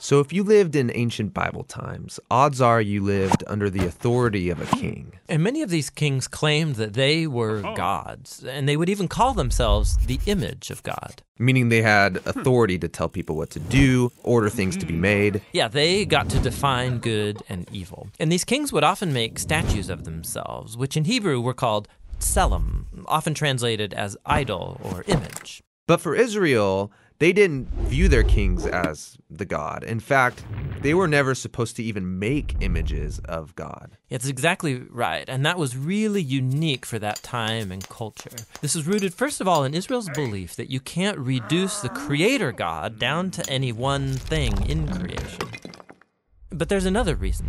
So, if you lived in ancient Bible times, odds are you lived under the authority of a king. And many of these kings claimed that they were oh. gods, and they would even call themselves the image of God. Meaning they had hmm. authority to tell people what to do, order things to be hmm. made. Yeah, they got to define good and evil. And these kings would often make statues of themselves, which in Hebrew were called tselem, often translated as idol or image. But for Israel, they didn't view their kings as the God. In fact, they were never supposed to even make images of God. It's exactly right, and that was really unique for that time and culture. This is rooted, first of all, in Israel's belief that you can't reduce the Creator God down to any one thing in creation. But there's another reason.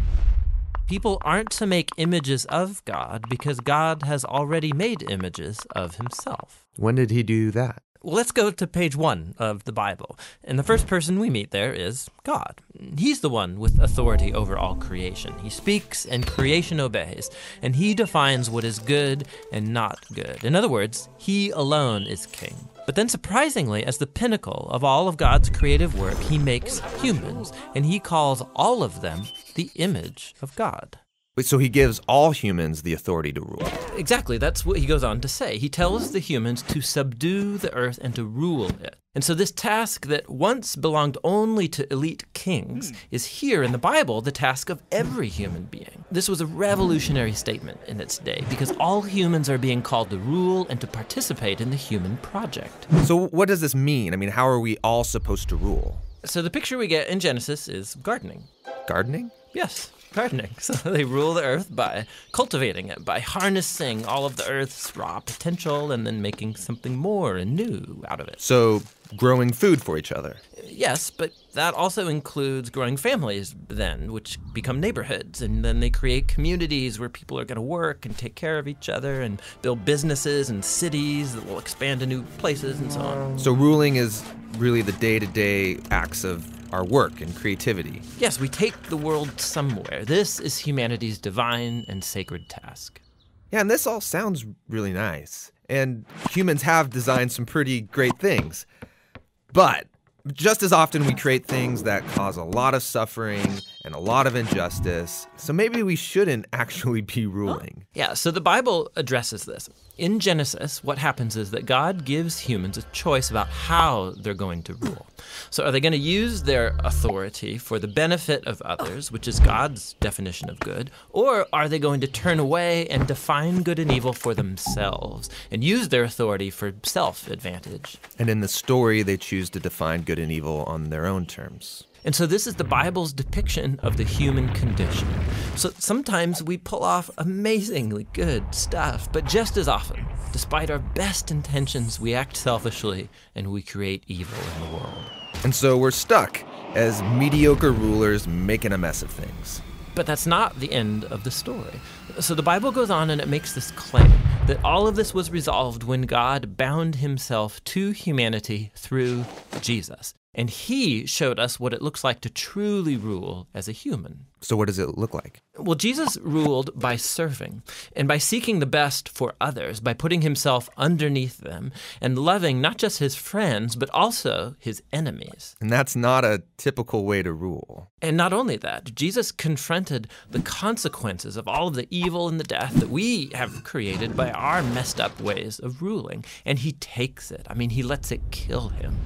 People aren't to make images of God because God has already made images of himself. When did he do that? Let's go to page one of the Bible. And the first person we meet there is God. He's the one with authority over all creation. He speaks and creation obeys, and he defines what is good and not good. In other words, he alone is king. But then, surprisingly, as the pinnacle of all of God's creative work, he makes humans, and he calls all of them the image of God. So he gives all humans the authority to rule. Exactly, that's what he goes on to say. He tells the humans to subdue the earth and to rule it. And so, this task that once belonged only to elite kings hmm. is here in the Bible the task of every human being. This was a revolutionary statement in its day because all humans are being called to rule and to participate in the human project. So, what does this mean? I mean, how are we all supposed to rule? So, the picture we get in Genesis is gardening. Gardening? Yes, gardening. So they rule the earth by cultivating it, by harnessing all of the earth's raw potential and then making something more and new out of it. So, growing food for each other. Yes, but that also includes growing families then, which become neighborhoods. And then they create communities where people are going to work and take care of each other and build businesses and cities that will expand to new places and so on. So, ruling is really the day to day acts of our work and creativity. Yes, we take the world somewhere. This is humanity's divine and sacred task. Yeah, and this all sounds really nice. And humans have designed some pretty great things. But just as often, we create things that cause a lot of suffering and a lot of injustice. So maybe we shouldn't actually be ruling. Yeah, so the Bible addresses this. In Genesis, what happens is that God gives humans a choice about how they're going to rule. So, are they going to use their authority for the benefit of others, which is God's definition of good, or are they going to turn away and define good and evil for themselves and use their authority for self advantage? And in the story, they choose to define good and evil on their own terms. And so, this is the Bible's depiction of the human condition. So, sometimes we pull off amazingly good stuff, but just as often, despite our best intentions, we act selfishly and we create evil in the world. And so we're stuck as mediocre rulers making a mess of things. But that's not the end of the story. So the Bible goes on and it makes this claim that all of this was resolved when God bound himself to humanity through Jesus. And he showed us what it looks like to truly rule as a human. So, what does it look like? Well, Jesus ruled by serving and by seeking the best for others, by putting himself underneath them and loving not just his friends, but also his enemies. And that's not a typical way to rule. And not only that, Jesus confronted the consequences of all of the evil and the death that we have created by our messed up ways of ruling. And he takes it. I mean, he lets it kill him.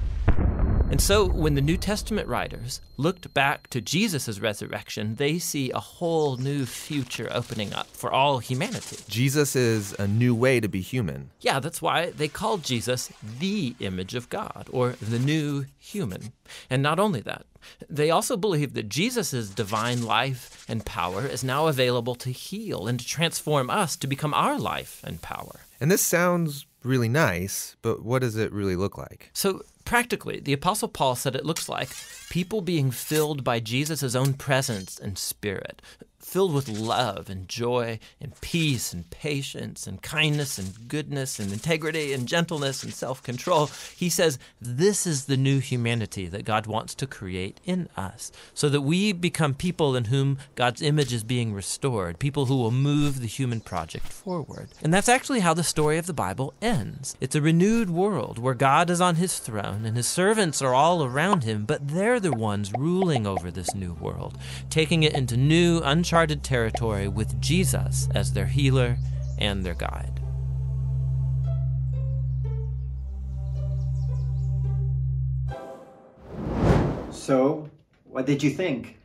And so, when the New Testament writers looked back to Jesus' resurrection, they see a whole new future opening up for all humanity. Jesus is a new way to be human. Yeah, that's why they called Jesus the image of God, or the new human. And not only that, they also believe that Jesus' divine life and power is now available to heal and to transform us to become our life and power. And this sounds really nice, but what does it really look like? So, practically, the Apostle Paul said it looks like people being filled by Jesus' own presence and spirit. Filled with love and joy and peace and patience and kindness and goodness and integrity and gentleness and self control. He says this is the new humanity that God wants to create in us so that we become people in whom God's image is being restored, people who will move the human project forward. And that's actually how the story of the Bible ends. It's a renewed world where God is on his throne and his servants are all around him, but they're the ones ruling over this new world, taking it into new, uncharted territory with Jesus as their healer and their guide. So, what did you think?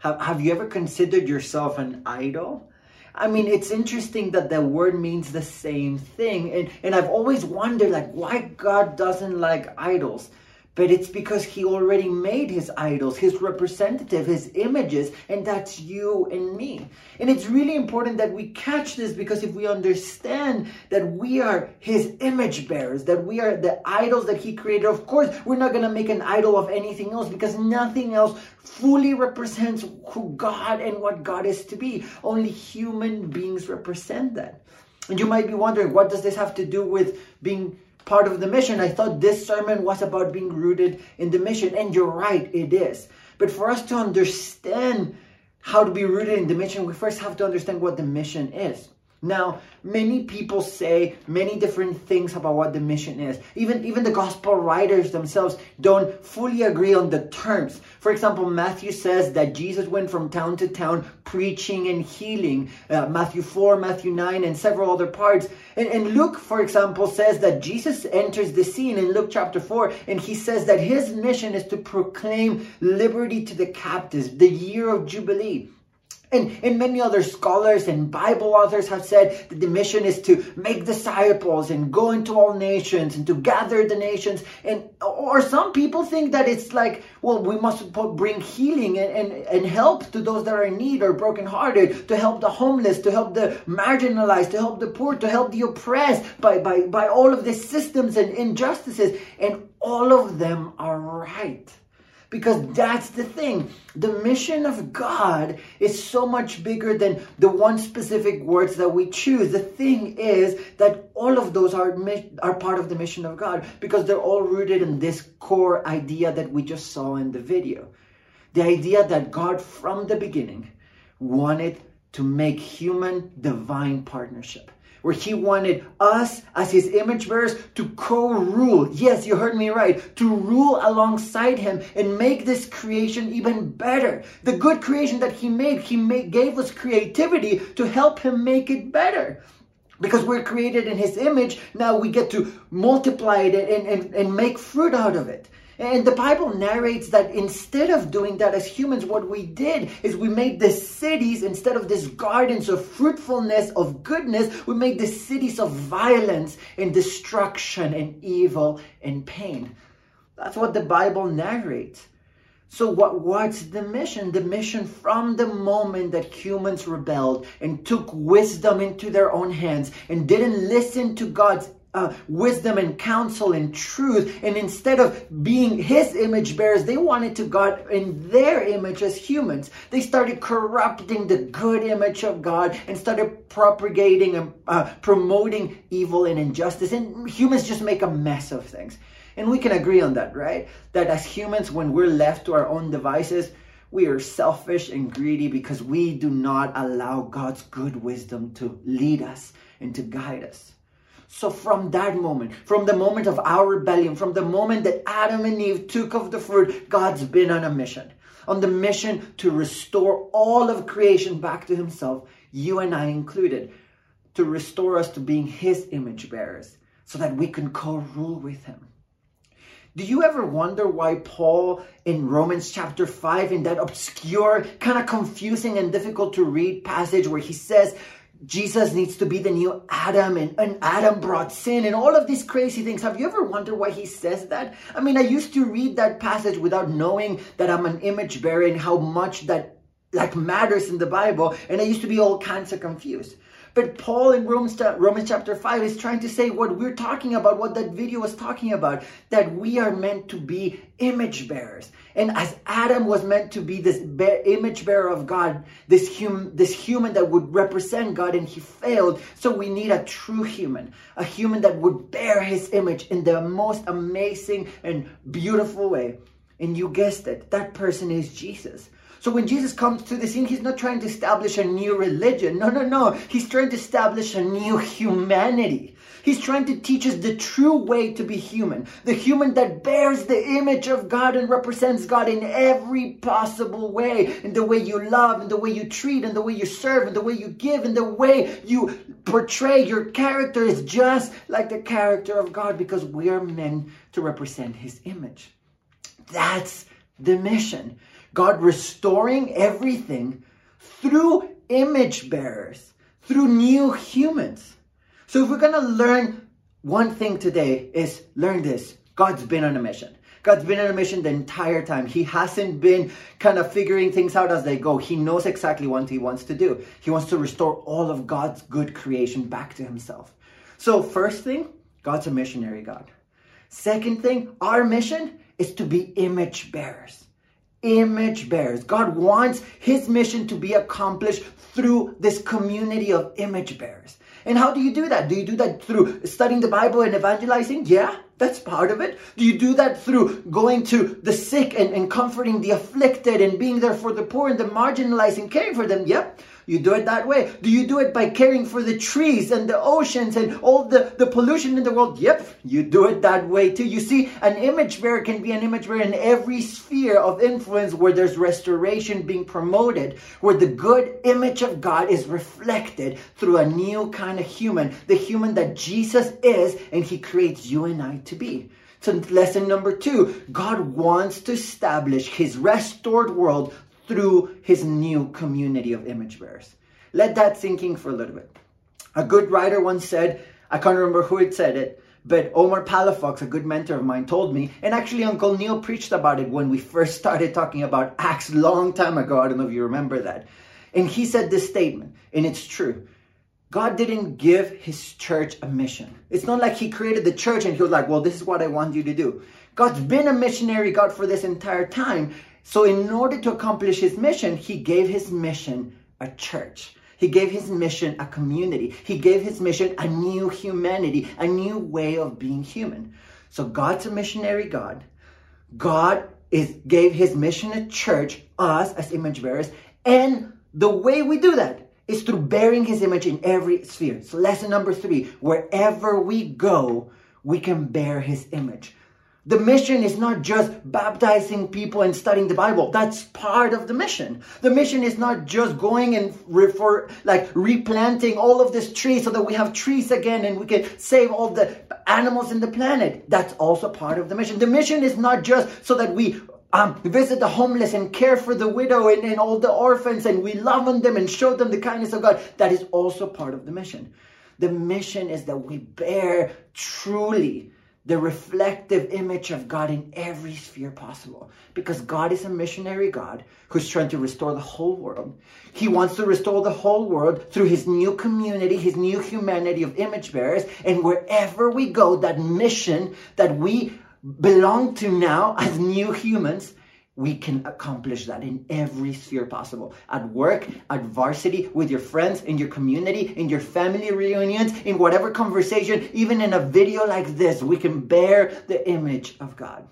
Have, have you ever considered yourself an idol? I mean, it's interesting that the word means the same thing. And, and I've always wondered, like, why God doesn't like idols. But it's because he already made his idols, his representative, his images, and that's you and me. And it's really important that we catch this because if we understand that we are his image bearers, that we are the idols that he created, of course, we're not going to make an idol of anything else because nothing else fully represents who God and what God is to be. Only human beings represent that. And you might be wondering, what does this have to do with being part of the mission. I thought this sermon was about being rooted in the mission, and you're right, it is. But for us to understand how to be rooted in the mission, we first have to understand what the mission is. Now, many people say many different things about what the mission is. Even, even the gospel writers themselves don't fully agree on the terms. For example, Matthew says that Jesus went from town to town preaching and healing. Uh, Matthew 4, Matthew 9, and several other parts. And, and Luke, for example, says that Jesus enters the scene in Luke chapter 4, and he says that his mission is to proclaim liberty to the captives, the year of Jubilee. And, and many other scholars and Bible authors have said that the mission is to make disciples and go into all nations and to gather the nations. And or some people think that it's like, well, we must bring healing and, and, and help to those that are in need or brokenhearted, to help the homeless, to help the marginalized, to help the poor, to help the oppressed by, by, by all of these systems and injustices. And all of them are right. Because that's the thing. The mission of God is so much bigger than the one specific words that we choose. The thing is that all of those are, are part of the mission of God because they're all rooted in this core idea that we just saw in the video. The idea that God, from the beginning, wanted to make human divine partnership where he wanted us as his image bearers to co-rule. Yes, you heard me right. To rule alongside him and make this creation even better. The good creation that he made, he made, gave us creativity to help him make it better. Because we're created in his image, now we get to multiply it and, and, and make fruit out of it. And the Bible narrates that instead of doing that as humans, what we did is we made the cities, instead of these gardens of fruitfulness, of goodness, we made the cities of violence and destruction and evil and pain. That's what the Bible narrates. So what what's the mission? The mission from the moment that humans rebelled and took wisdom into their own hands and didn't listen to God's uh, wisdom and counsel and truth. And instead of being his image bearers, they wanted to God in their image as humans. They started corrupting the good image of God and started propagating and uh, promoting evil and injustice. And humans just make a mess of things. And we can agree on that, right? That as humans, when we're left to our own devices, we are selfish and greedy because we do not allow God's good wisdom to lead us and to guide us. So from that moment, from the moment of our rebellion, from the moment that Adam and Eve took of the fruit, God's been on a mission. On the mission to restore all of creation back to himself, you and I included, to restore us to being his image bearers so that we can co-rule with him. Do you ever wonder why Paul in Romans chapter 5, in that obscure, kind of confusing and difficult to read passage where he says, Jesus needs to be the new Adam, and, and Adam brought sin, and all of these crazy things. Have you ever wondered why he says that? I mean, I used to read that passage without knowing that I'm an image bearer and how much that like matters in the Bible, and I used to be all kinds of confused. But Paul in Romans, Romans chapter 5 is trying to say what we're talking about, what that video was talking about, that we are meant to be image bearers. And as Adam was meant to be this image bearer of God, this, this human that would represent God, and he failed, so we need a true human, a human that would bear his image in the most amazing and beautiful way. And you guessed it, that person is Jesus. So when Jesus comes to the scene, he's not trying to establish a new religion. No, no, no. He's trying to establish a new humanity. He's trying to teach us the true way to be human. The human that bears the image of God and represents God in every possible way. In the way you love, in the way you treat, in the way you serve, in the way you give, in the way you portray your character is just like the character of God because we are meant to represent his image. That's the mission. God restoring everything through image bearers, through new humans. So if we're going to learn one thing today is learn this. God's been on a mission. God's been on a mission the entire time. He hasn't been kind of figuring things out as they go. He knows exactly what he wants to do. He wants to restore all of God's good creation back to himself. So first thing, God's a missionary God. Second thing, our mission is to be image bearers image bearers. God wants his mission to be accomplished through this community of image bearers. And how do you do that? Do you do that through studying the Bible and evangelizing? Yeah, that's part of it. Do you do that through going to the sick and, and comforting the afflicted and being there for the poor and the marginalized and caring for them? Yep. You do it that way. Do you do it by caring for the trees and the oceans and all the, the pollution in the world? Yep, you do it that way too. You see, an image bearer can be an image bearer in every sphere of influence where there's restoration being promoted, where the good image of God is reflected through a new kind of human, the human that Jesus is, and he creates you and I to be. So, lesson number two God wants to establish his restored world through his new community of image bearers. Let that sink in for a little bit. A good writer once said, I can't remember who it said it, but Omar Palafox, a good mentor of mine, told me, and actually Uncle Neil preached about it when we first started talking about Acts long time ago. I don't know if you remember that. And he said this statement, and it's true. God didn't give his church a mission. It's not like he created the church and he was like, well, this is what I want you to do. God's been a missionary God for this entire time. So, in order to accomplish his mission, he gave his mission a church. He gave his mission a community. He gave his mission a new humanity, a new way of being human. So, God's a missionary God. God is gave his mission a church, us as image bearers, and the way we do that is through bearing his image in every sphere. So, lesson number three wherever we go, we can bear his image. The mission is not just baptizing people and studying the Bible. That's part of the mission. The mission is not just going and for like replanting all of this trees so that we have trees again and we can save all the animals in the planet. That's also part of the mission. The mission is not just so that we um, visit the homeless and care for the widow and, and all the orphans and we love on them and show them the kindness of God. That is also part of the mission. The mission is that we bear truly the reflective image of God in every sphere possible. Because God is a missionary God who's trying to restore the whole world. He wants to restore the whole world through his new community, his new humanity of image bearers. And wherever we go, that mission that we belong to now as new humans we can accomplish that in every sphere possible at work, at varsity, with your friends, in your community, in your family reunions, in whatever conversation, even in a video like this, we can bear the image of God.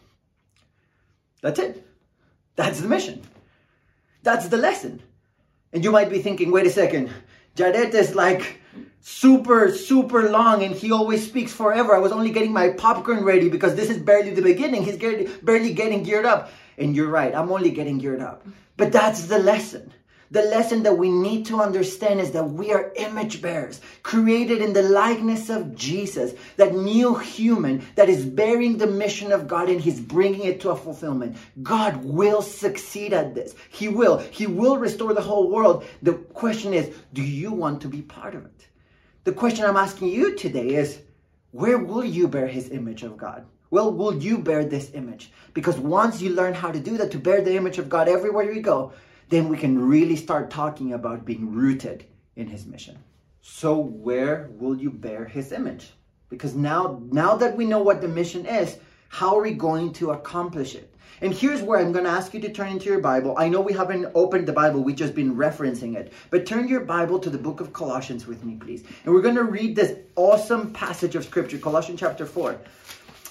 That's it. That's the mission. That's the lesson. And you might be thinking, wait a second, Jaret is like super, super long and he always speaks forever. I was only getting my popcorn ready because this is barely the beginning. He's barely getting geared up. And you're right, I'm only getting geared up. But that's the lesson. The lesson that we need to understand is that we are image bearers, created in the likeness of Jesus, that new human that is bearing the mission of God and He's bringing it to a fulfillment. God will succeed at this. He will. He will restore the whole world. The question is, do you want to be part of it? The question I'm asking you today is, where will you bear His image of God? Well, will you bear this image? Because once you learn how to do that, to bear the image of God everywhere you go, then we can really start talking about being rooted in His mission. So where will you bear his image? Because now now that we know what the mission is, how are we going to accomplish it? And here's where I'm going to ask you to turn into your Bible. I know we haven't opened the Bible, we've just been referencing it. But turn your Bible to the book of Colossians with me, please. And we're going to read this awesome passage of scripture, Colossians chapter 4.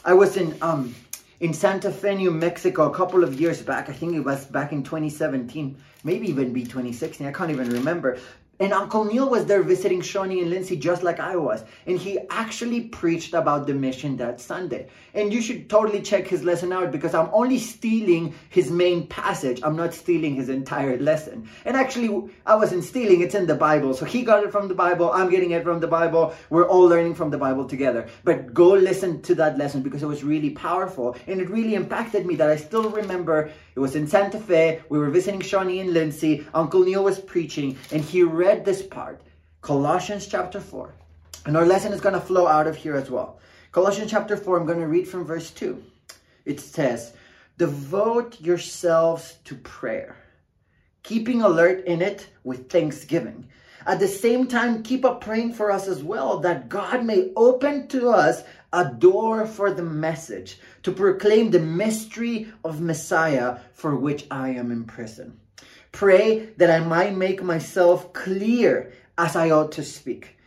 I was in um in Santa Fe, New Mexico, a couple of years back. I think it was back in 2017, maybe even be 2016. I can't even remember. And Uncle Neil was there visiting Shawnee and Lindsay just like I was. And he actually preached about the mission that Sunday. And you should totally check his lesson out because I'm only stealing his main passage. I'm not stealing his entire lesson. And actually, I wasn't stealing, it's in the Bible. So he got it from the Bible. I'm getting it from the Bible. We're all learning from the Bible together. But go listen to that lesson because it was really powerful. And it really impacted me that I still remember it was in Santa Fe. We were visiting Shawnee and Lindsay. Uncle Neil was preaching, and he read this part, Colossians chapter 4. And our lesson is going to flow out of here as well. Colossians chapter 4, I'm going to read from verse 2. It says, Devote yourselves to prayer, keeping alert in it with thanksgiving. At the same time, keep up praying for us as well, that God may open to us a door for the message to proclaim the mystery of Messiah for which I am in prison. Pray that I might make myself clear as I ought to speak.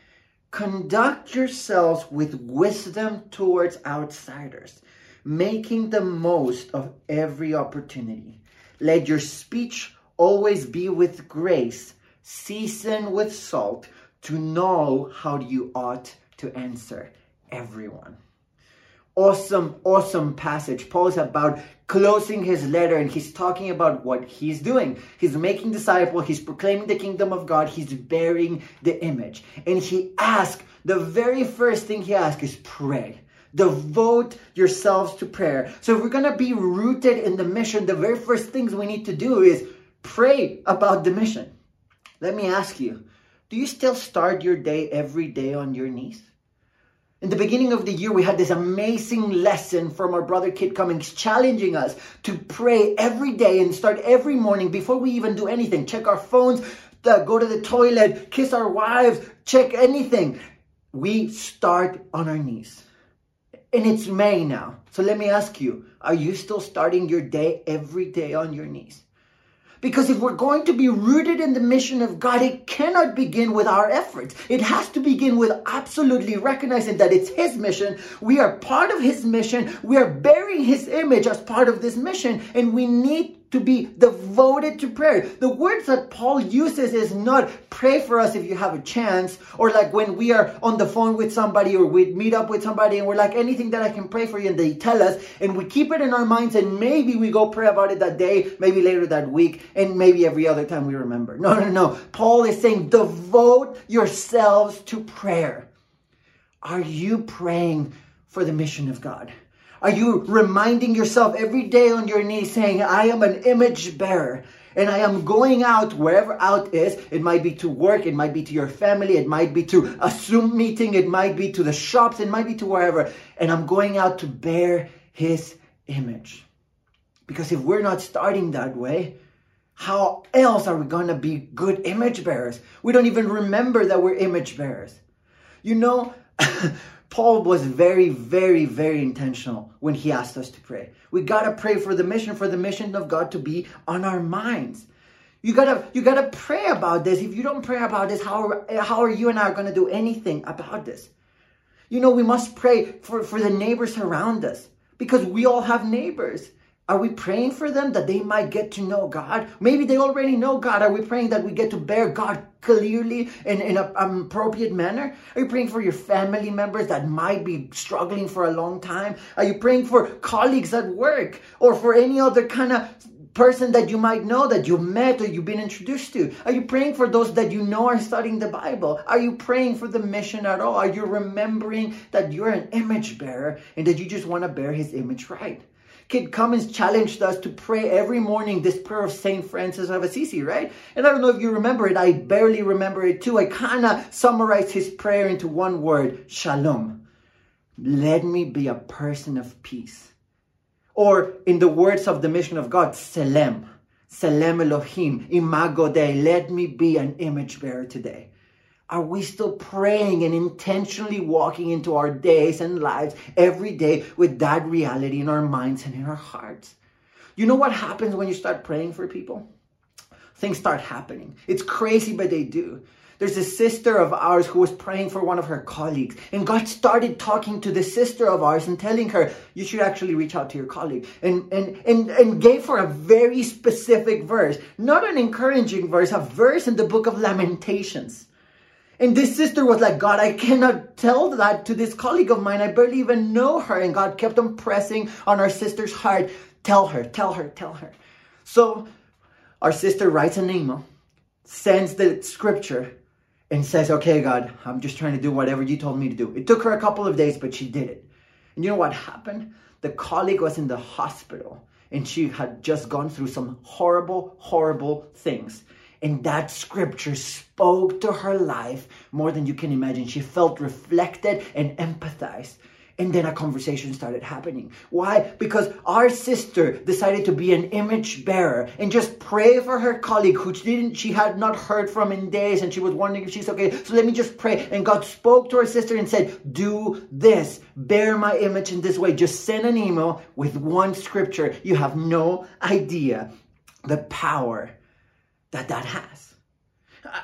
Conduct yourselves with wisdom towards outsiders, making the most of every opportunity. Let your speech always be with grace, seasoned with salt, to know how you ought to answer everyone. Awesome, awesome passage. Paul is about closing his letter and he's talking about what he's doing. He's making disciples, he's proclaiming the kingdom of God, he's bearing the image. And he asks, the very first thing he asks is pray. Devote yourselves to prayer. So if we're going to be rooted in the mission, the very first things we need to do is pray about the mission. Let me ask you, do you still start your day every day on your knees? In the beginning of the year, we had this amazing lesson from our brother Kit Cummings challenging us to pray every day and start every morning before we even do anything. Check our phones, go to the toilet, kiss our wives, check anything. We start on our knees. And it's May now. So let me ask you, are you still starting your day every day on your knees? Because if we're going to be rooted in the mission of God, it cannot begin with our efforts. It has to begin with absolutely recognizing that it's His mission. We are part of His mission. We are bearing His image as part of this mission. And we need to be devoted to prayer. The words that Paul uses is not pray for us if you have a chance, or like when we are on the phone with somebody or we meet up with somebody and we're like, anything that I can pray for you, and they tell us, and we keep it in our minds, and maybe we go pray about it that day, maybe later that week, and maybe every other time we remember. No, no, no. Paul is saying, devote yourselves to prayer. Are you praying for the mission of God? Are you reminding yourself every day on your knees saying, I am an image bearer and I am going out wherever out is. It might be to work, it might be to your family, it might be to a Zoom meeting, it might be to the shops, it might be to wherever. And I'm going out to bear his image. Because if we're not starting that way, how else are we going to be good image bearers? We don't even remember that we're image bearers. You know, Paul was very, very, very intentional when he asked us to pray. We gotta pray for the mission, for the mission of God to be on our minds. You gotta, you gotta pray about this. If you don't pray about this, how how are you and I gonna do anything about this? You know, we must pray for, for the neighbors around us because we all have neighbors. Are we praying for them that they might get to know God? Maybe they already know God. Are we praying that we get to bear God clearly in, in an appropriate manner? Are you praying for your family members that might be struggling for a long time? Are you praying for colleagues at work or for any other kind of person that you might know that you've met or you've been introduced to? Are you praying for those that you know are studying the Bible? Are you praying for the mission at all? Are you remembering that you're an image bearer and that you just want to bear his image right? Kit Cummings challenged us to pray every morning this prayer of St. Francis of Assisi, right? And I don't know if you remember it. I barely remember it too. I kind of summarized his prayer into one word, shalom. Let me be a person of peace. Or in the words of the mission of God, Selem. Selem Elohim, Imago Dei. Let me be an image bearer today. Are we still praying and intentionally walking into our days and lives every day with that reality in our minds and in our hearts? You know what happens when you start praying for people? Things start happening. It's crazy, but they do. There's a sister of ours who was praying for one of her colleagues, and God started talking to the sister of ours and telling her, You should actually reach out to your colleague. And, and, and, and gave her a very specific verse, not an encouraging verse, a verse in the book of Lamentations. And this sister was like, God, I cannot tell that to this colleague of mine. I barely even know her. And God kept on pressing on our sister's heart. Tell her, tell her, tell her. So our sister writes an email, sends the scripture, and says, Okay, God, I'm just trying to do whatever you told me to do. It took her a couple of days, but she did it. And you know what happened? The colleague was in the hospital and she had just gone through some horrible, horrible things. And that scripture spoke to her life more than you can imagine. She felt reflected and empathized. And then a conversation started happening. Why? Because our sister decided to be an image bearer and just pray for her colleague who didn't, she had not heard from in days and she was wondering if she's okay. So let me just pray. And God spoke to her sister and said, do this, bear my image in this way. Just send an email with one scripture. You have no idea the power that that has.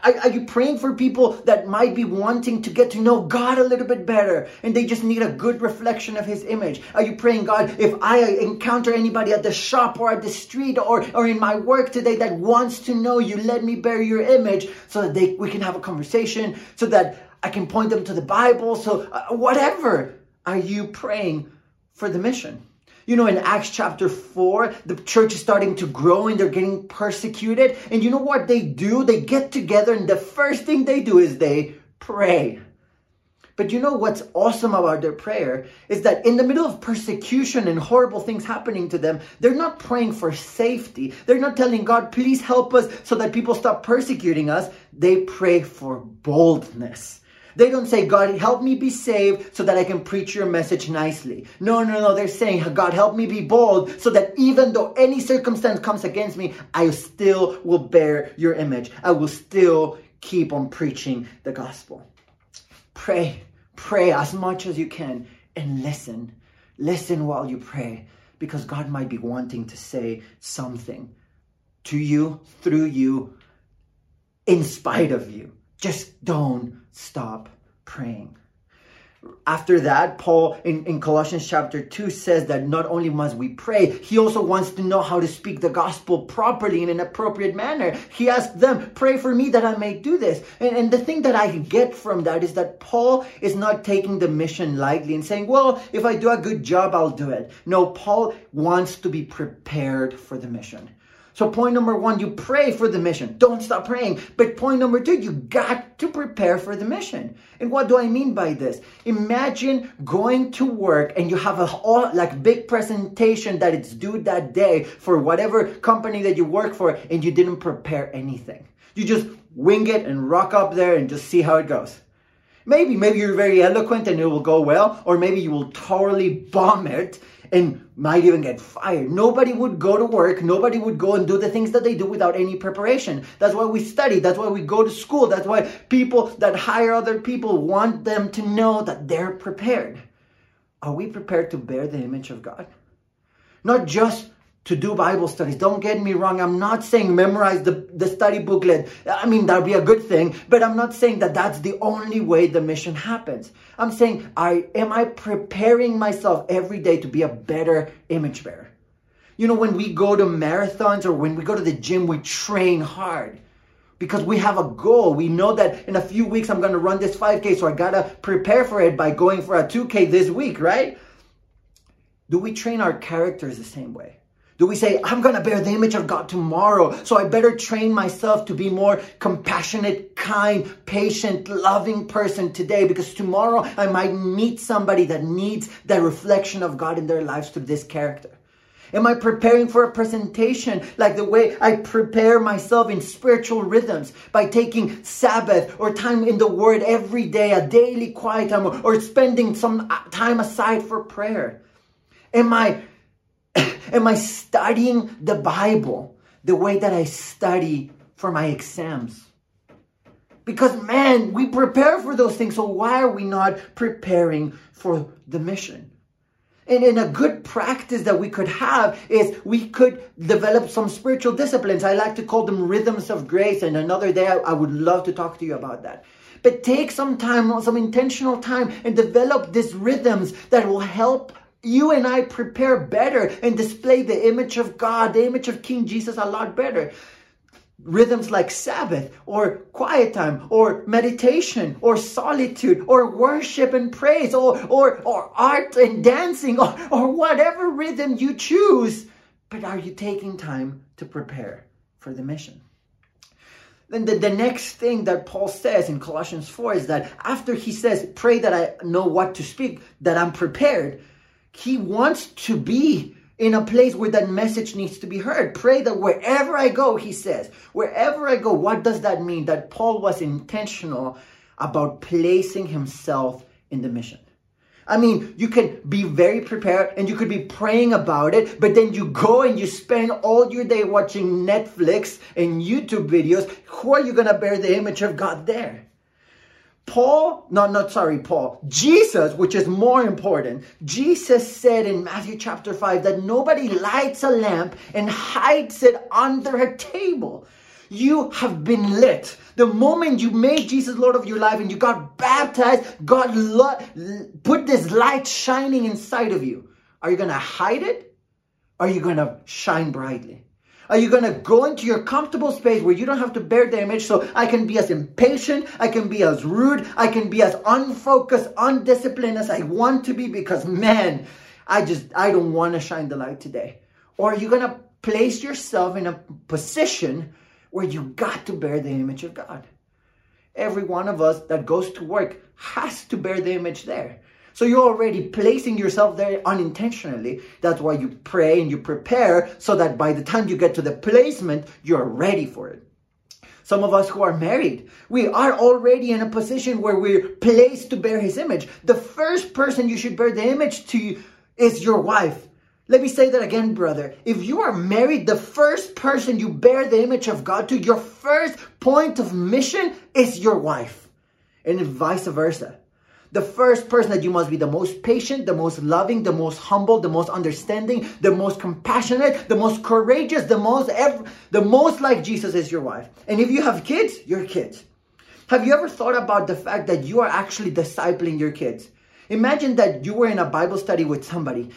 Are, you praying for people that might be wanting to get to know God a little bit better and they just need a good reflection of His image? Are you praying, God, if I encounter anybody at the shop or at the street or, or in my work today that wants to know you, let me bear your image so that they, we can have a conversation, so that I can point them to the Bible, so uh, whatever. Are you praying for the mission? You know, in Acts chapter 4, the church is starting to grow and they're getting persecuted. And you know what they do? They get together and the first thing they do is they pray. But you know what's awesome about their prayer is that in the middle of persecution and horrible things happening to them, they're not praying for safety. They're not telling God, please help us so that people stop persecuting us. They pray for boldness. They don't say, God, help me be saved so that I can preach your message nicely. No, no, no. They're saying, God, help me be bold so that even though any circumstance comes against me, I still will bear your image. I will still keep on preaching the gospel. Pray, pray as much as you can and listen. Listen while you pray because God might be wanting to say something to you, through you, in spite of you. Just don't stop praying. After that, Paul in, in Colossians chapter 2 says that not only must we pray, he also wants to know how to speak the gospel properly in an appropriate manner. He asked them, Pray for me that I may do this. And, and the thing that I get from that is that Paul is not taking the mission lightly and saying, Well, if I do a good job, I'll do it. No, Paul wants to be prepared for the mission. So point number one, you pray for the mission. Don't stop praying. But point number two, you got to prepare for the mission. And what do I mean by this? Imagine going to work and you have a all, like big presentation that it's due that day for whatever company that you work for and you didn't prepare anything. You just wing it and rock up there and just see how it goes. Maybe, maybe you're very eloquent and it will go well, or maybe you will totally bomb it and might even get fired. Nobody would go to work, nobody would go and do the things that they do without any preparation. That's why we study, that's why we go to school, that's why people that hire other people want them to know that they're prepared. Are we prepared to bear the image of God? Not just to do Bible studies. Don't get me wrong. I'm not saying memorize the, the study booklet. I mean, that'd be a good thing, but I'm not saying that that's the only way the mission happens. I'm saying, I, am I preparing myself every day to be a better image bearer? You know, when we go to marathons or when we go to the gym, we train hard because we have a goal. We know that in a few weeks I'm going to run this 5K, so I got to prepare for it by going for a 2K this week, right? Do we train our characters the same way? Do we say, I'm going to bear the image of God tomorrow, so I better train myself to be more compassionate, kind, patient, loving person today because tomorrow I might meet somebody that needs that reflection of God in their lives through this character? Am I preparing for a presentation like the way I prepare myself in spiritual rhythms by taking Sabbath or time in the Word every day, a daily quiet time, or spending some time aside for prayer? Am I Am I studying the Bible the way that I study for my exams? Because, man, we prepare for those things. So, why are we not preparing for the mission? And in a good practice that we could have is we could develop some spiritual disciplines. I like to call them rhythms of grace. And another day, I, would love to talk to you about that. But take some time, some intentional time, and develop these rhythms that will help you and I prepare better and display the image of God, the image of King Jesus a lot better rhythms like Sabbath or quiet time or meditation or solitude or worship and praise or, or, or art and dancing or, or whatever rhythm you choose. But are you taking time to prepare for the mission? Then the, the next thing that Paul says in Colossians 4 is that after he says, Pray that I know what to speak, that I'm prepared, he wants to be in a place where that message needs to be heard. Pray that wherever I go, he says, wherever I go, what does that mean? That Paul was intentional about placing himself in the mission. I mean, you can be very prepared and you could be praying about it, but then you go and you spend all your day watching Netflix and YouTube videos. Who are you going to bear the image of God there? Paul, no, not sorry, Paul, Jesus, which is more important, Jesus said in Matthew chapter 5 that nobody lights a lamp and hides it under a table. You have been lit. The moment you made Jesus Lord of your life and you got baptized, God lo- put this light shining inside of you. Are you going to hide it? Are you going to shine brightly? Are you going to go into your comfortable space where you don't have to bear the image so I can be as impatient, I can be as rude, I can be as unfocused, undisciplined as I want to be because man, I just, I don't want to shine the light today. Or are you going to place yourself in a position where you got to bear the image of God? Every one of us that goes to work has to bear the image there. So you're already placing yourself there unintentionally. That's why you pray and you prepare so that by the time you get to the placement, you're ready for it. Some of us who are married, we are already in a position where we're placed to bear his image. The first person you should bear the image to is your wife. Let me say that again, brother. If you are married, the first person you bear the image of God to, your first point of mission is your wife. And vice versa the first person that you must be the most patient, the most loving, the most humble, the most understanding, the most compassionate, the most courageous, the most the most like Jesus is your wife. And if you have kids, your kids. Have you ever thought about the fact that you are actually discipling your kids? Imagine that you were in a Bible study with somebody.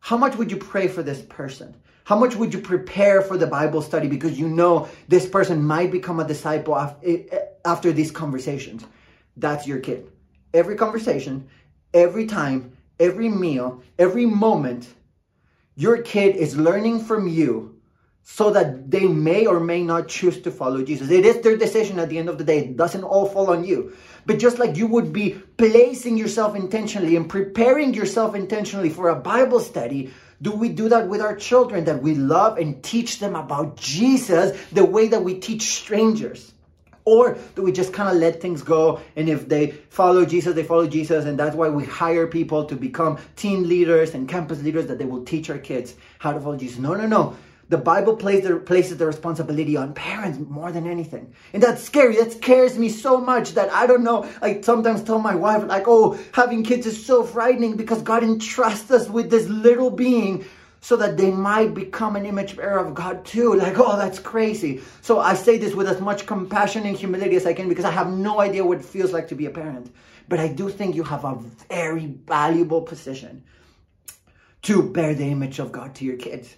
How much would you pray for this person? How much would you prepare for the Bible study because you know this person might become a disciple eh, eh, after these conversations? That's your kid every conversation, every time, every meal, every moment, your kid is learning from you so that they may or may not choose to follow Jesus. It is their decision at the end of the day. It doesn't all fall on you. But just like you would be placing yourself intentionally and preparing yourself intentionally for a Bible study, do we do that with our children that we love and teach them about Jesus the way that we teach strangers? Or do we just kind of let things go? And if they follow Jesus, they follow Jesus. And that's why we hire people to become team leaders and campus leaders that they will teach our kids how to follow Jesus. No, no, no. The Bible places the responsibility on parents more than anything. And that's scary. That scares me so much that I don't know. I sometimes tell my wife, like, oh, having kids is so frightening because God entrusts us with this little being so that they might become an image bearer of God too. Like, oh, that's crazy. So I say this with as much compassion and humility as I can because I have no idea what it feels like to be a parent. But I do think you have a very valuable position to bear the image of God to your kids.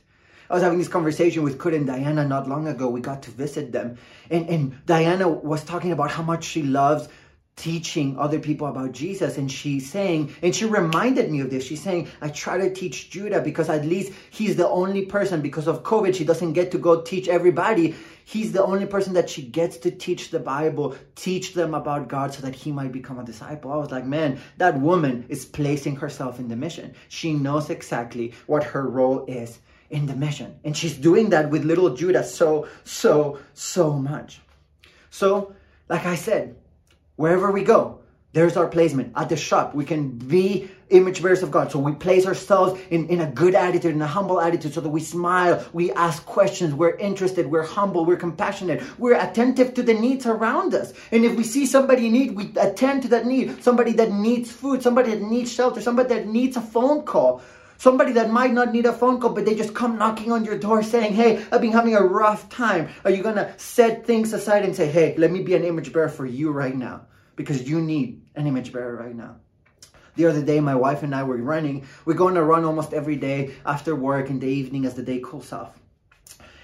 I was having this conversation with Kurt and Diana not long ago. We got to visit them. And, and Diana was talking about how much she loves teaching other people about Jesus. And she's saying, and she reminded me of this. She's saying, I try to teach Judah because at least he's the only person, because of COVID, she doesn't get to go teach everybody. He's the only person that she gets to teach the Bible, teach them about God so that he might become a disciple. I was like, man, that woman is placing herself in the mission. She knows exactly what her role is in the mission. And she's doing that with little Judah so, so, so much. So, like I said, wherever we go, There's our placement at the shop. We can be image bearers of God. So we place ourselves in, in a good attitude, in a humble attitude, so that we smile, we ask questions, we're interested, we're humble, we're compassionate, we're attentive to the needs around us. And if we see somebody in need, we attend to that need. Somebody that needs food, somebody that needs shelter, somebody that needs a phone call. Somebody that might not need a phone call, but they just come knocking on your door saying, Hey, I've been having a rough time. Are you going to set things aside and say, Hey, let me be an image bearer for you right now? Because you need an image bearer right now. The other day, my wife and I were running. We're going to run almost every day after work in the evening as the day cools off.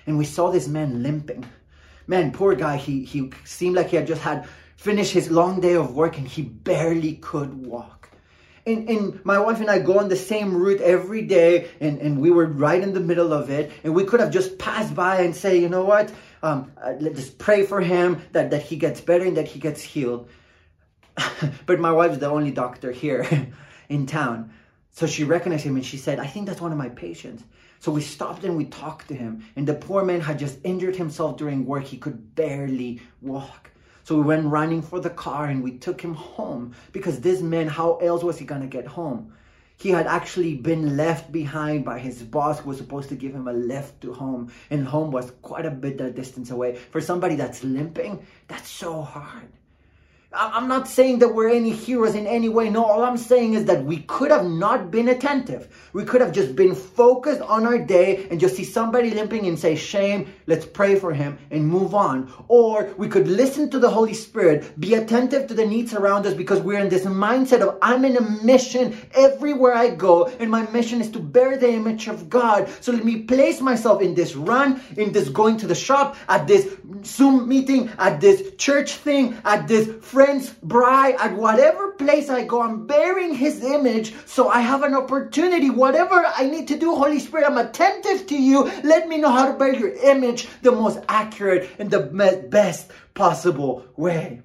And we saw this man limping. Man, poor guy, he, he seemed like he had just had finished his long day of work and he barely could walk. And, and my wife and I go on the same route every day, and, and we were right in the middle of it. And we could have just passed by and say, you know what? Um, let's pray for him that, that he gets better and that he gets healed. but my wife's the only doctor here in town. So she recognized him and she said, I think that's one of my patients. So we stopped and we talked to him. And the poor man had just injured himself during work. He could barely walk. So we went running for the car and we took him home because this man, how else was he going to get home? He had actually been left behind by his boss who was supposed to give him a lift to home. And home was quite a bit of distance away. For somebody that's limping, that's so hard. I'm not saying that we're any heroes in any way. No, all I'm saying is that we could have not been attentive. We could have just been focused on our day and just see somebody limping and say, shame, let's pray for him and move on. Or we could listen to the Holy Spirit, be attentive to the needs around us because we're in this mindset of I'm in a mission everywhere I go and my mission is to bear the image of God. So let me place myself in this run, in this going to the shop, at this Zoom meeting, at this church thing, at this friend's braai, at whatever place I go, I'm bearing his image. So I have an opportunity. Whatever I need to do, Holy Spirit, I'm attentive to you. Let me know how to bear your image the most accurate and the best possible way.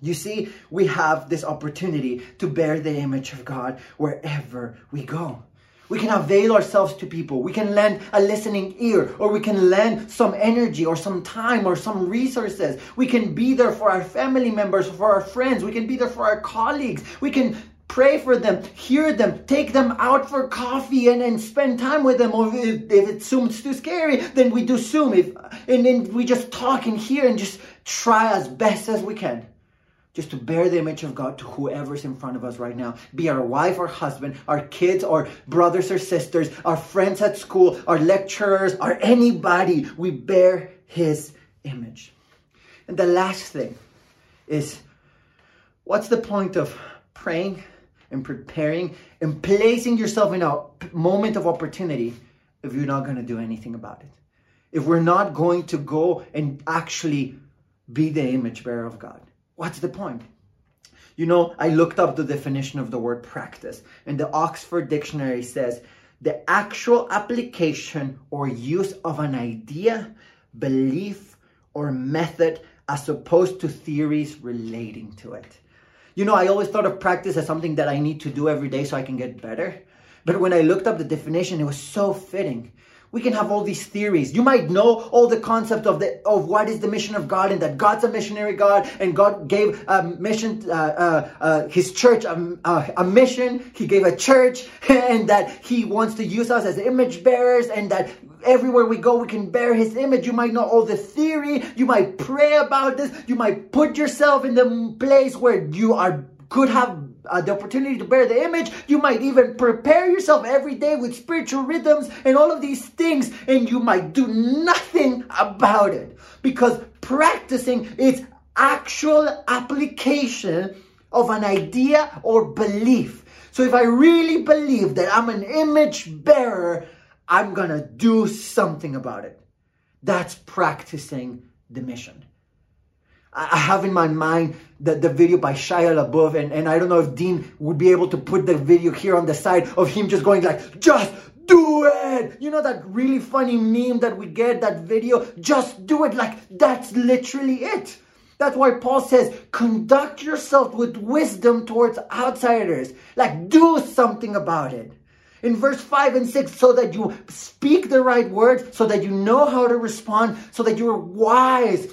You see, we have this opportunity to bear the image of God wherever we go. We can avail ourselves to people. We can lend a listening ear, or we can lend some energy, or some time, or some resources. We can be there for our family members, for our friends. We can be there for our colleagues. We can pray for them, hear them, take them out for coffee and, and spend time with them. Or if, if it's Zoom's too scary, then we do Zoom. If, and then we just talk and hear and just try as best as we can just to bear the image of God to whoever's in front of us right now. Be our wife or husband, our kids or brothers or sisters, our friends at school, our lecturers, or anybody. We bear His image. And the last thing is what's the point of praying and preparing and placing yourself in a moment of opportunity if you're not going to do anything about it? If we're not going to go and actually be the image bearer of God. What's the point? You know, I looked up the definition of the word practice, and the Oxford Dictionary says the actual application or use of an idea, belief, or method as opposed to theories relating to it. You know, I always thought of practice as something that I need to do every day so I can get better. But when I looked up the definition, it was so fitting we can have all these theories. You might know all the concept of the of what is the mission of God and that God's a missionary God and God gave a mission, uh, uh, uh, His church a, a mission. He gave a church and that He wants to use us as image bearers and that everywhere we go we can bear His image. You might know all the theory. You might pray about this. You might put yourself in the place where you are could have uh, the opportunity to bear the image. You might even prepare yourself every day with spiritual rhythms and all of these things, and you might do nothing about it because practicing is actual application of an idea or belief. So if I really believe that I'm an image bearer, I'm gonna do something about it. That's practicing the mission. I have in my mind the, the video by Shia LaBeouf, and, and I don't know if Dean would be able to put the video here on the side of him just going like, just do it! You know that really funny meme that we get, that video? Just do it, like that's literally it. That's why Paul says, conduct yourself with wisdom towards outsiders. Like, do something about it. In verse 5 and 6, so that you speak the right words, so that you know how to respond, so that you're wise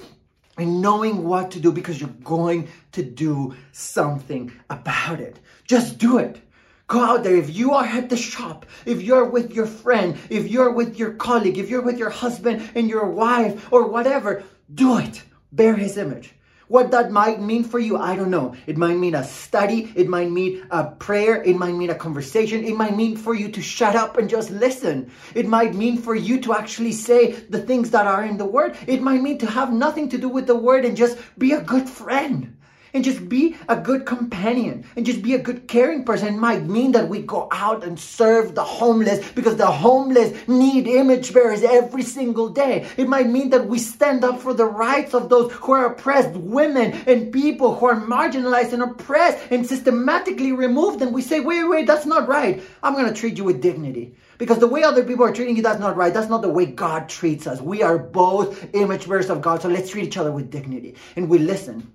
and knowing what to do because you're going to do something about it. Just do it. Go out there. If you are at the shop, if you're with your friend, if you're with your colleague, if you're with your husband and your wife or whatever, do it. Bear his image. What that might mean for you, I don't know. It might mean a study, it might mean a prayer, it might mean a conversation, it might mean for you to shut up and just listen. It might mean for you to actually say the things that are in the word. It might mean to have nothing to do with the word and just be a good friend and just be a good companion and just be a good caring person. It might mean that we go out and serve the homeless because the homeless need image bearers every single day. It might mean that we stand up for the rights of those who are oppressed, women and people who are marginalized and oppressed and systematically removed. And we say, wait, wait, that's not right. I'm going to treat you with dignity. Because the way other people are treating you, that's not right. That's not the way God treats us. We are both image bearers of God. So let's treat each other with dignity. And we listen.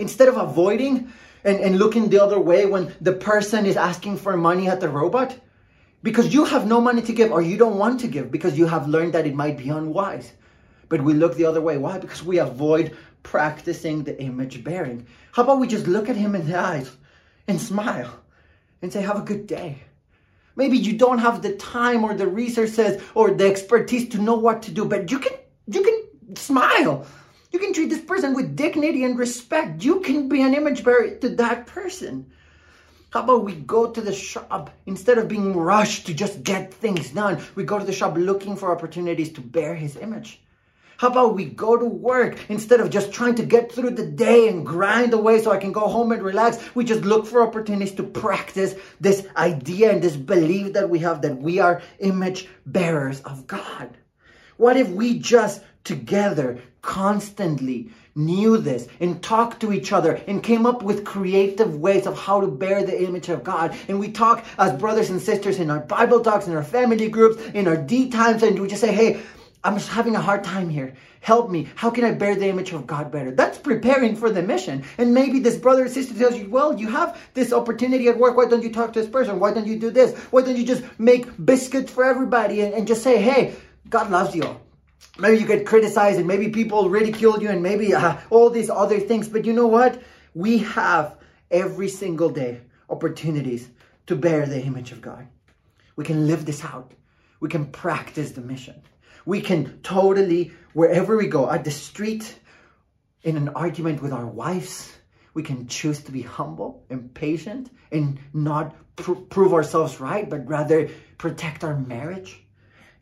Instead of avoiding and, and looking the other way when the person is asking for money at the robot, because you have no money to give or you don't want to give because you have learned that it might be unwise. But we look the other way. Why? Because we avoid practicing the image bearing. How about we just look at him in the eyes and smile and say, Have a good day. Maybe you don't have the time or the resources or the expertise to know what to do, but you can you can smile you can treat this person with dignity and respect. You can be an image bearer to that person. How about we go to the shop instead of being rushed to just get things done? We go to the shop looking for opportunities to bear his image. How about we go to work instead of just trying to get through the day and grind away so I can go home and relax? We just look for opportunities to practice this idea and this belief that we have that we are image bearers of God. What if we just together constantly knew this and talked to each other and came up with creative ways of how to bear the image of God. And we talk as brothers and sisters in our Bible talks, in our family groups, in our D times, and we just say, hey, I'm just having a hard time here. Help me. How can I bear the image of God better? That's preparing for the mission. And maybe this brother or sister tells you, well, you have this opportunity at work. Why don't you talk to this person? Why don't you do this? Why don't you just make biscuits for everybody and, and just say, hey, God loves you all maybe you get criticized and maybe people ridicule you and maybe uh, all these other things. But you know what? We have every single day opportunities to bear the image of God. We can live this out. We can practice the mission. We can totally, wherever we go, at the street, in an argument with our wives, we can choose to be humble and patient and not pr- prove ourselves right, but rather protect our marriage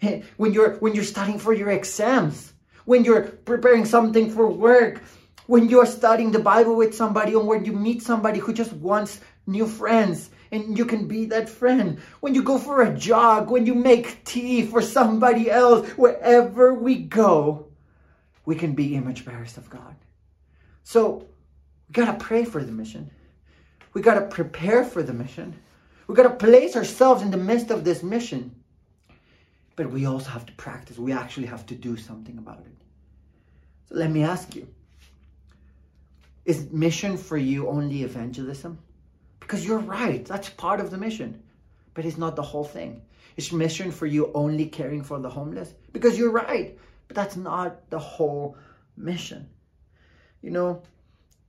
when you're when you're studying for your exams, when you're preparing something for work, when you're studying the Bible with somebody or when you meet somebody who just wants new friends and you can be that friend. When you go for a jog, when you make tea for somebody else, wherever we go, we can be image bearers of God. So we gotta pray for the mission. We gotta prepare for the mission. We gotta place ourselves in the midst of this mission. But we also have to practice. We actually have to do something about it. So let me ask you Is mission for you only evangelism? Because you're right, that's part of the mission. But it's not the whole thing. Is mission for you only caring for the homeless? Because you're right, but that's not the whole mission. You know,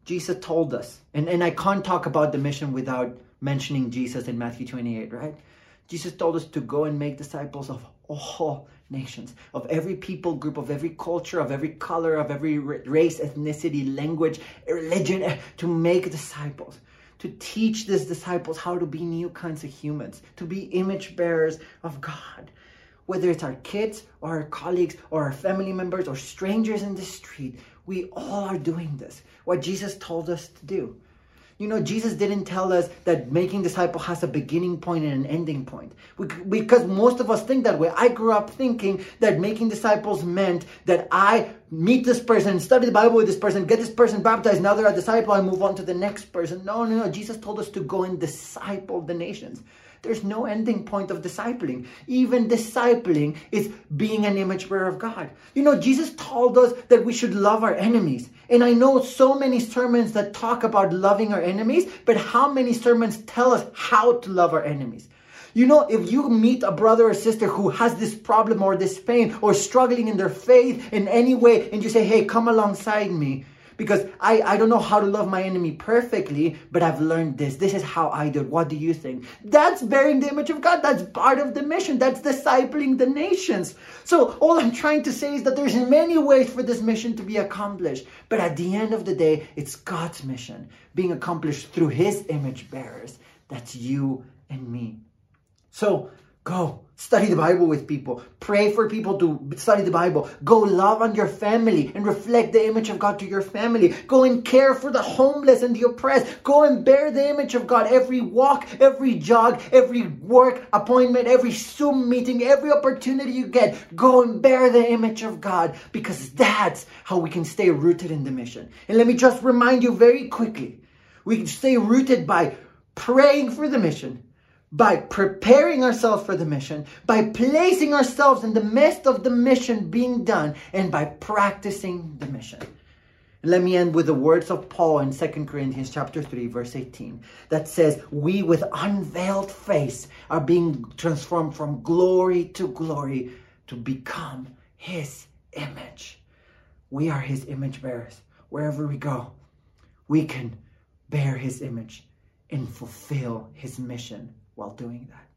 Jesus told us, and, and I can't talk about the mission without mentioning Jesus in Matthew 28, right? Jesus told us to go and make disciples of all nations, of every people group, of every culture, of every color, of every race, ethnicity, language, religion, eh, to make disciples, to teach these disciples how to be new kinds of humans, to be image bearers of God. Whether it's our kids or our colleagues or our family members or strangers in the street, we all are doing this. What Jesus told us to do. You know, Jesus didn't tell us that making disciple has a beginning point and an ending point. We, because most of us think that way. I grew up thinking that making disciples meant that I meet this person, study the Bible with this person, get this person baptized, now they're a disciple, I move on to the next person. No, no, no. Jesus told us to go and disciple the nations. There's no ending point of discipling. Even discipling is being an image bearer of God. You know, Jesus told us that we should love our enemies. And I know so many sermons that talk about loving our enemies, but how many sermons tell us how to love our enemies? You know, if you meet a brother or sister who has this problem or this pain or struggling in their faith in any way, and you say, hey, come alongside me, because I, I don't know how to love my enemy perfectly, but I've learned this. This is how I do it. What do you think? That's bearing the image of God. That's part of the mission. That's discipling the nations. So all I'm trying to say is that there's many ways for this mission to be accomplished. But at the end of the day, it's God's mission being accomplished through his image bearers. That's you and me. So go study the Bible with people. Pray for people to study the Bible. Go love on your family and reflect the image of God to your family. Go and care for the homeless and the oppressed. Go and bear the image of God every walk, every jog, every work appointment, every Zoom meeting, every opportunity you get. Go and bear the image of God because that's how we can stay rooted in the mission. And let me just remind you very quickly. We can stay rooted by praying for the mission by preparing ourselves for the mission, by placing ourselves in the midst of the mission being done, and by practicing the mission. let me end with the words of Paul in 2 Corinthians chapter 3 verse 18 that says, "We with unveiled face are being transformed from glory to glory to become his image." We are his image bearers. Wherever we go, we can bear his image and fulfill his mission while doing that.